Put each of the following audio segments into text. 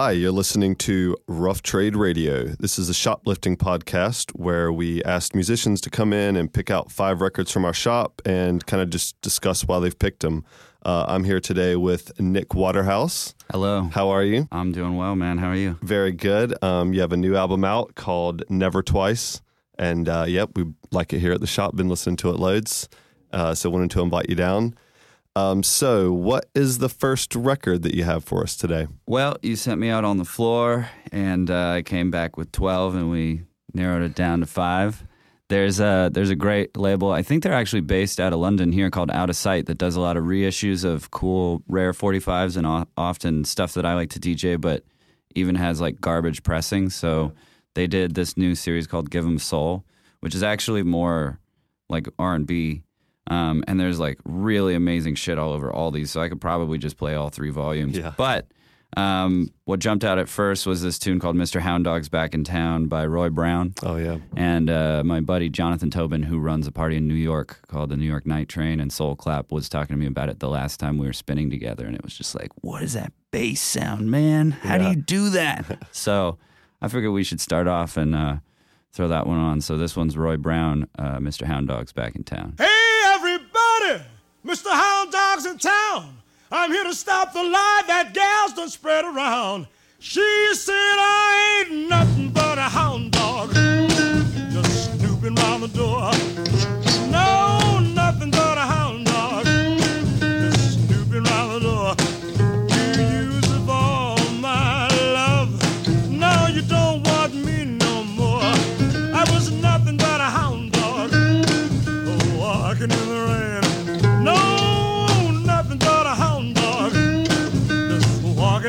Hi, you're listening to Rough Trade Radio. This is a shoplifting podcast where we asked musicians to come in and pick out five records from our shop and kind of just discuss why they've picked them. Uh, I'm here today with Nick Waterhouse. Hello. How are you? I'm doing well, man. How are you? Very good. Um, you have a new album out called Never Twice. And uh, yep, we like it here at the shop. Been listening to it loads. Uh, so wanted to invite you down. Um, so, what is the first record that you have for us today? Well, you sent me out on the floor, and uh, I came back with 12, and we narrowed it down to five. There's a there's a great label. I think they're actually based out of London here called Outta Sight that does a lot of reissues of cool rare 45s and often stuff that I like to DJ, but even has like garbage pressing. So they did this new series called Give 'Em Soul, which is actually more like R and B. Um, and there's like really amazing shit all over all these. So I could probably just play all three volumes. Yeah. But um, what jumped out at first was this tune called Mr. Hound Dog's Back in Town by Roy Brown. Oh, yeah. And uh, my buddy Jonathan Toubin, who runs a party in New York called the New York Night Train and Soul Clap, was talking to me about it the last time we were spinning together. And it was just like, what is that bass sound, man? How Yeah. do you do that? so I figured we should start off and uh, throw that one on. So this one's Roy Brown, uh, Mr. Hound Dog's Back in Town. Hey, everybody! Mr. Hound Dog's in town. I'm here to stop the lie that gals done spread around. She said I ain't nothing but a hound dog. Just snooping round the door.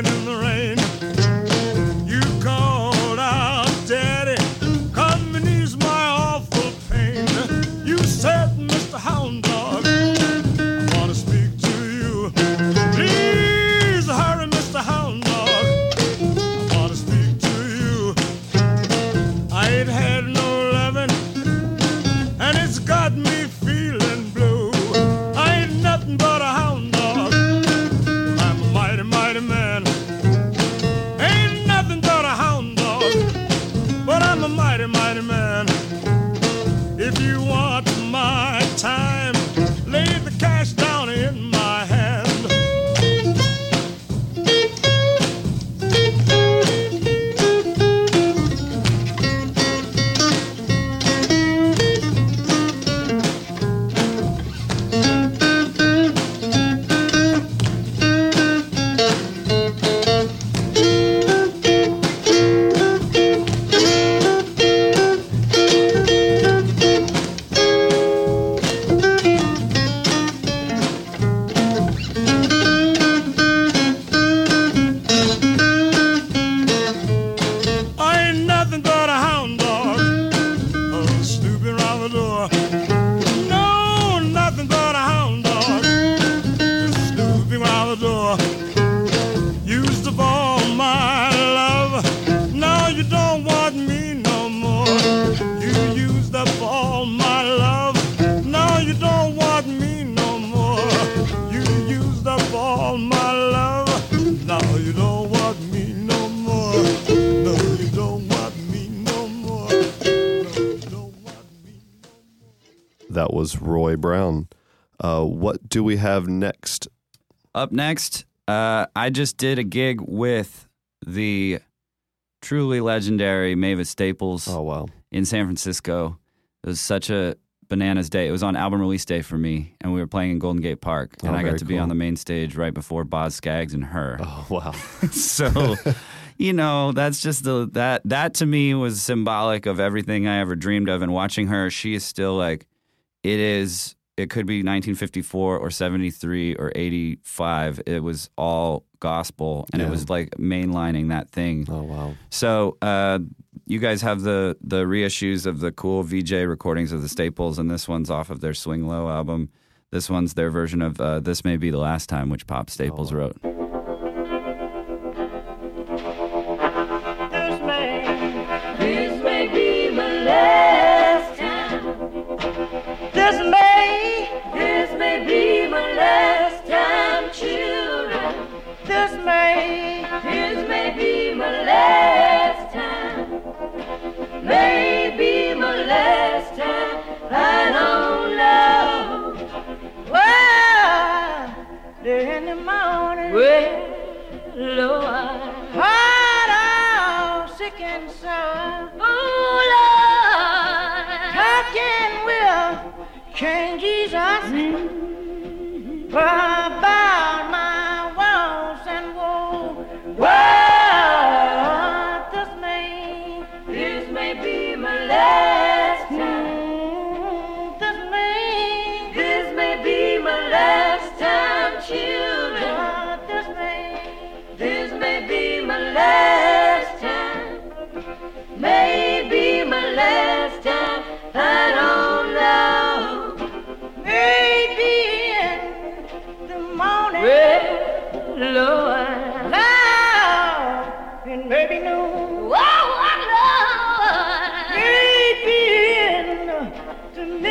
Walking in the rain. But I'm a mighty, mighty man. If you want my time, lay the cash down was Roy Brown. Uh, what do we have next? Up next, uh, I just did a gig with the truly legendary Mavis Staples Oh, wow. in San Francisco. It was such a bananas day. It was on album release day for me, and we were playing in Golden Gate Park, and Oh, I got to be on the main stage right before Boz Scaggs and her. Oh, wow. so you know that's just the that that to me was symbolic of everything i ever dreamed of and watching her she is still like it is it could be 1954 or 73 or 85 it was all gospel and Yeah. it was like mainlining that thing Oh, wow. so uh you guys have the the reissues of the cool Vee-Jay recordings of the Staples, and this one's off of their Swing Low album. This one's their version of uh, "This May Be the Last Time," which Pop Staples wrote.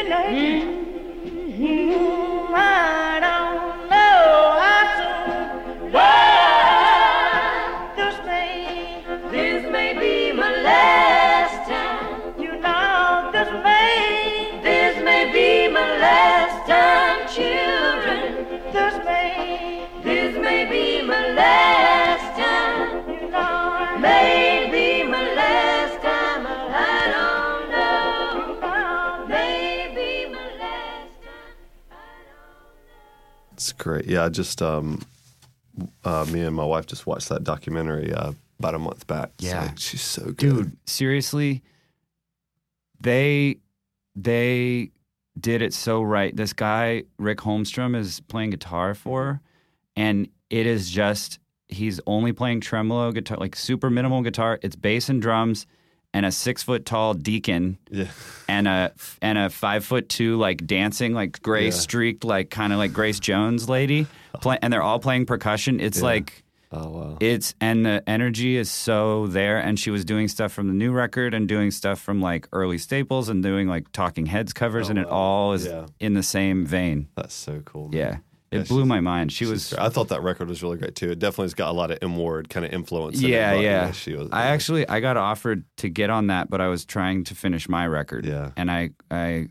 The midnight. Great. Yeah, I just um, uh, me and my wife just watched that documentary uh, about a month back. Yeah. like, she's so good. dude seriously they they did it so right this guy rick holmstrom is playing guitar for her, and it is just he's only playing tremolo guitar like super minimal guitar it's bass and drums and a six foot tall deacon Yeah, and a and a five foot two like dancing like gray Yeah. streaked like kind of like grace jones lady play, and they're all playing percussion it's Yeah. like oh wow. it's and the energy is so there and she was doing stuff from the new record and doing stuff from like early staples and doing like talking heads covers Oh, and it all is in the same vein That's so cool. man. yeah it Yeah, blew my mind she was. I thought that record was really great too. It definitely has got a lot of M Ward kind of influence. in it, yeah yeah she was. i actually i got offered to get on that but i was trying to finish my record Yeah. and i i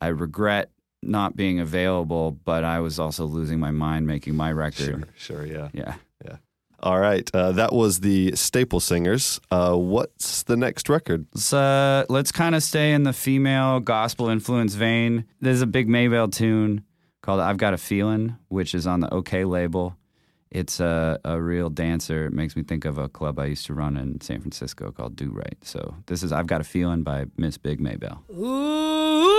i regret not being available but i was also losing my mind making my record Sure, sure, yeah. yeah yeah. All right, uh, that was the Staple Singers. Uh, what's the next record? Let's uh, let's kind of stay in the female gospel influence vein. There's a big Maybell tune called "I've Got a Feeling," which is on the OKeh label. It's a, a real dancer. It makes me think of a club I used to run in San Francisco called Do Right. So this is "I've Got a Feeling" by Miss Big Maybelle. I've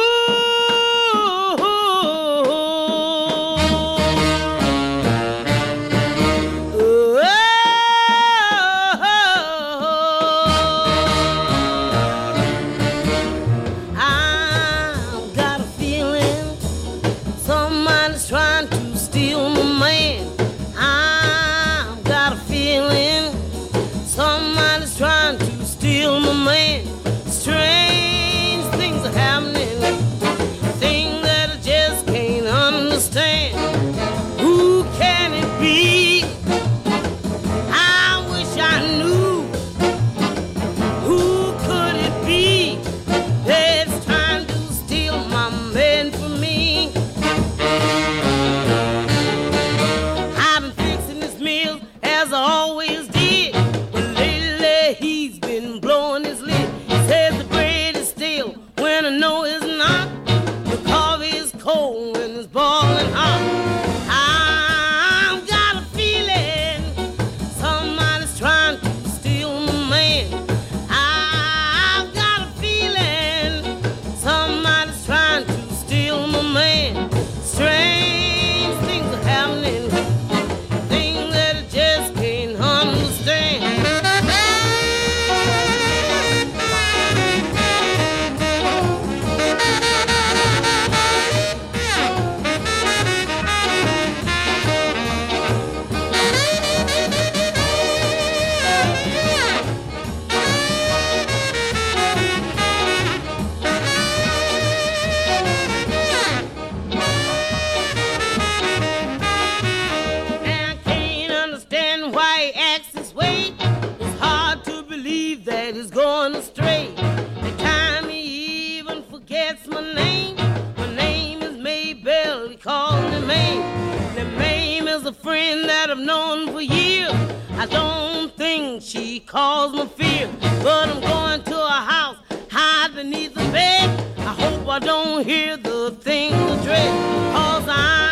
me fear, but I'm going to a house hide beneath the bed. I hope I don't hear the things dread, cause I've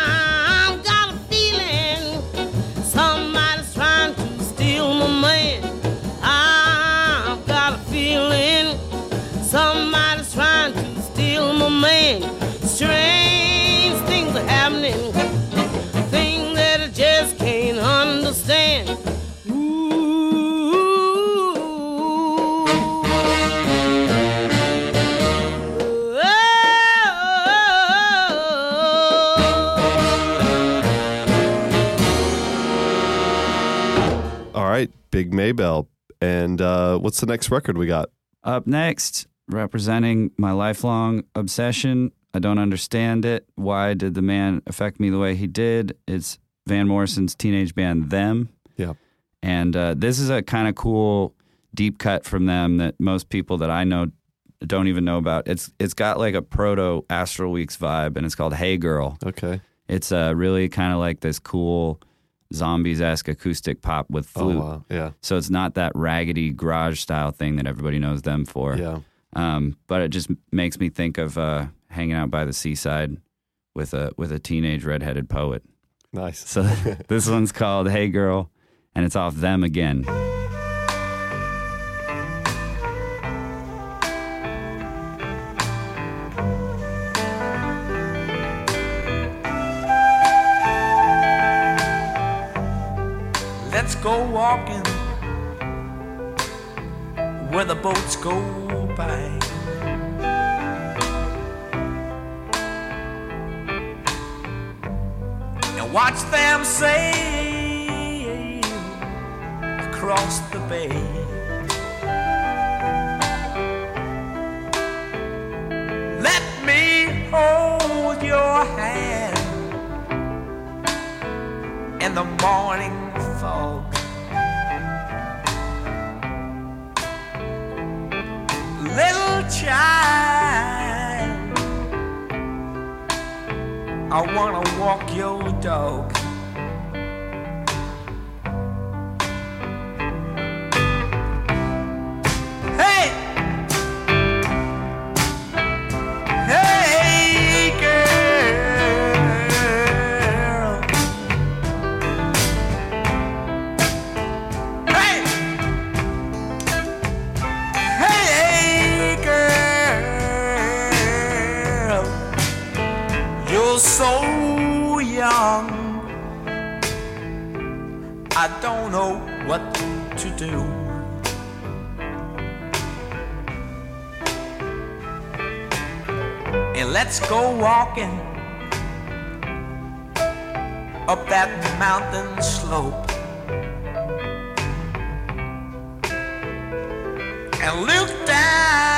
Big Maybelle. And uh, what's the next record we got? Up next, representing my lifelong obsession. I don't understand it. Why did the man affect me the way he did? It's Van Morrison's teenage band Them. Yeah. And uh, this is a kind of cool deep cut from them that most people that I know don't even know about. It's it's got like a proto Astral Weeks vibe, and it's called Hey Girl. Okay. It's uh, really kind of like this cool zombies esque acoustic pop with flute. Oh, wow. Yeah. So it's not that raggedy garage style thing that everybody knows them for. Yeah. Um, but it just makes me think of uh, hanging out by the seaside with a with a teenage redheaded poet. Nice. So this one's called Hey Girl, and it's off them again. Walking where the boats go by. And watch them sail across the bay. Let me hold your hand in the morning child, I wanna walk your dog. What to do. And let's go walking up that mountain slope. and look down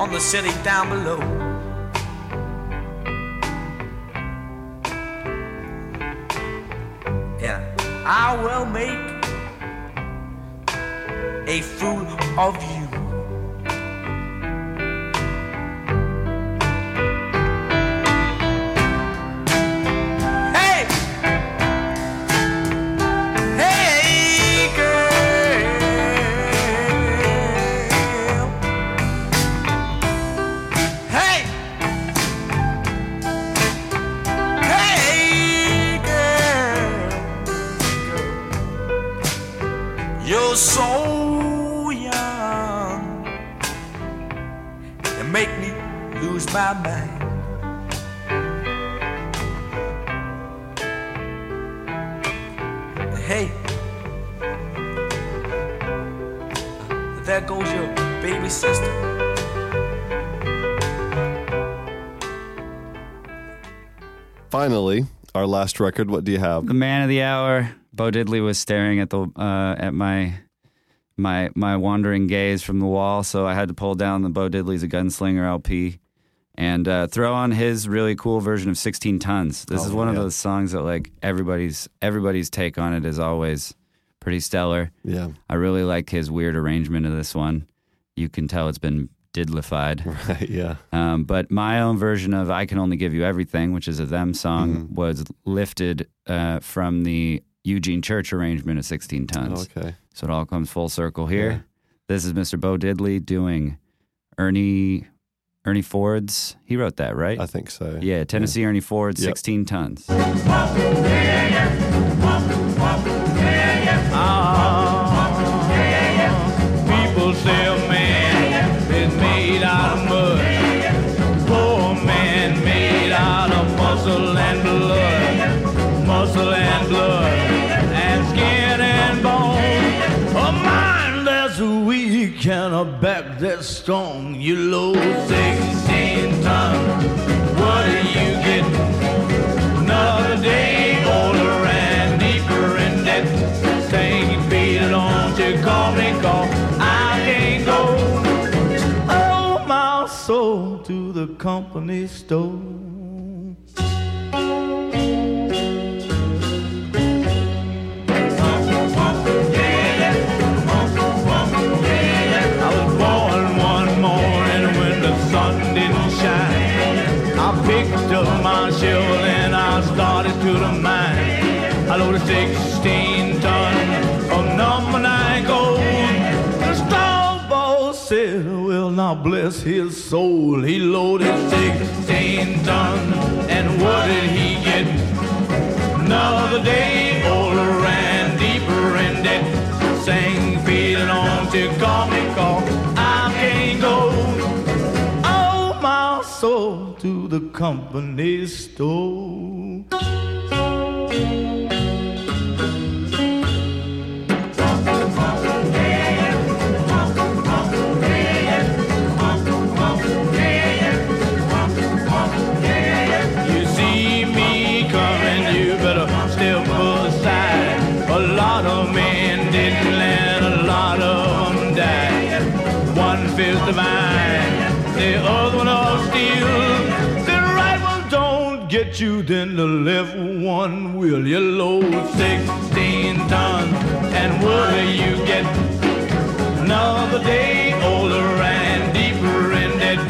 on the city down below. I will make a fool of you. Hey, there goes your baby sister. Finally, our last record. What do you have? The man of the hour, Bo Diddley was staring at the uh, at my my my wandering gaze from the wall, so I had to pull down the Bo Diddley's a Gunslinger LP and uh, throw on his really cool version of 16 Tons. This Oh, is one of those songs that like everybody's everybody's take on it is always pretty stellar. Yeah. I really like his weird arrangement of this one. You can tell it's been didlified. Right, yeah. Um, but my own version of "I Can Only Give You Everything," which is a them song, Mm-hmm. was lifted uh, from the Eugene Church arrangement of 16 tons. Okay. So it all comes full circle here. Yeah. This is Mr. Bo Diddley doing Ernie Ernie Ford's. He wrote that, right? I think so. yeah, Tennessee Ernie Ford, Yep. 16 tons. People say a man is made out of mud. Poor man made out of muscle and blood. Muscle and blood. And skin and bone. A mind that's weak and a back that's strong. You load 16 tons. What do you get? Another day deeper in debt. Call me. I. Oh, my soul to the company store. Bless his soul. He loaded 16 tons and what did he get? Another day older and deeper in debt. Sang feeling on to call me call. I can't go. Oh, my soul to the company store. Get you, then the left one will. You load 16 tons, and what do you get? Another day older and deeper in debt.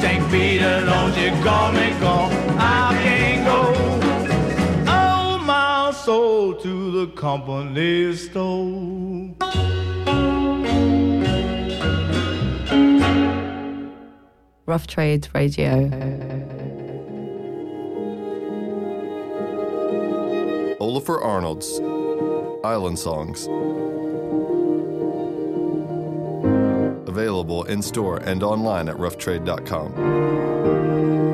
St. Peter, don't you call me, call. I can't go. Oh, my soul to the company store. Rough Trade Radio. Ólafur Arnalds' Island Songs. Available in store and online at roughtrade.com.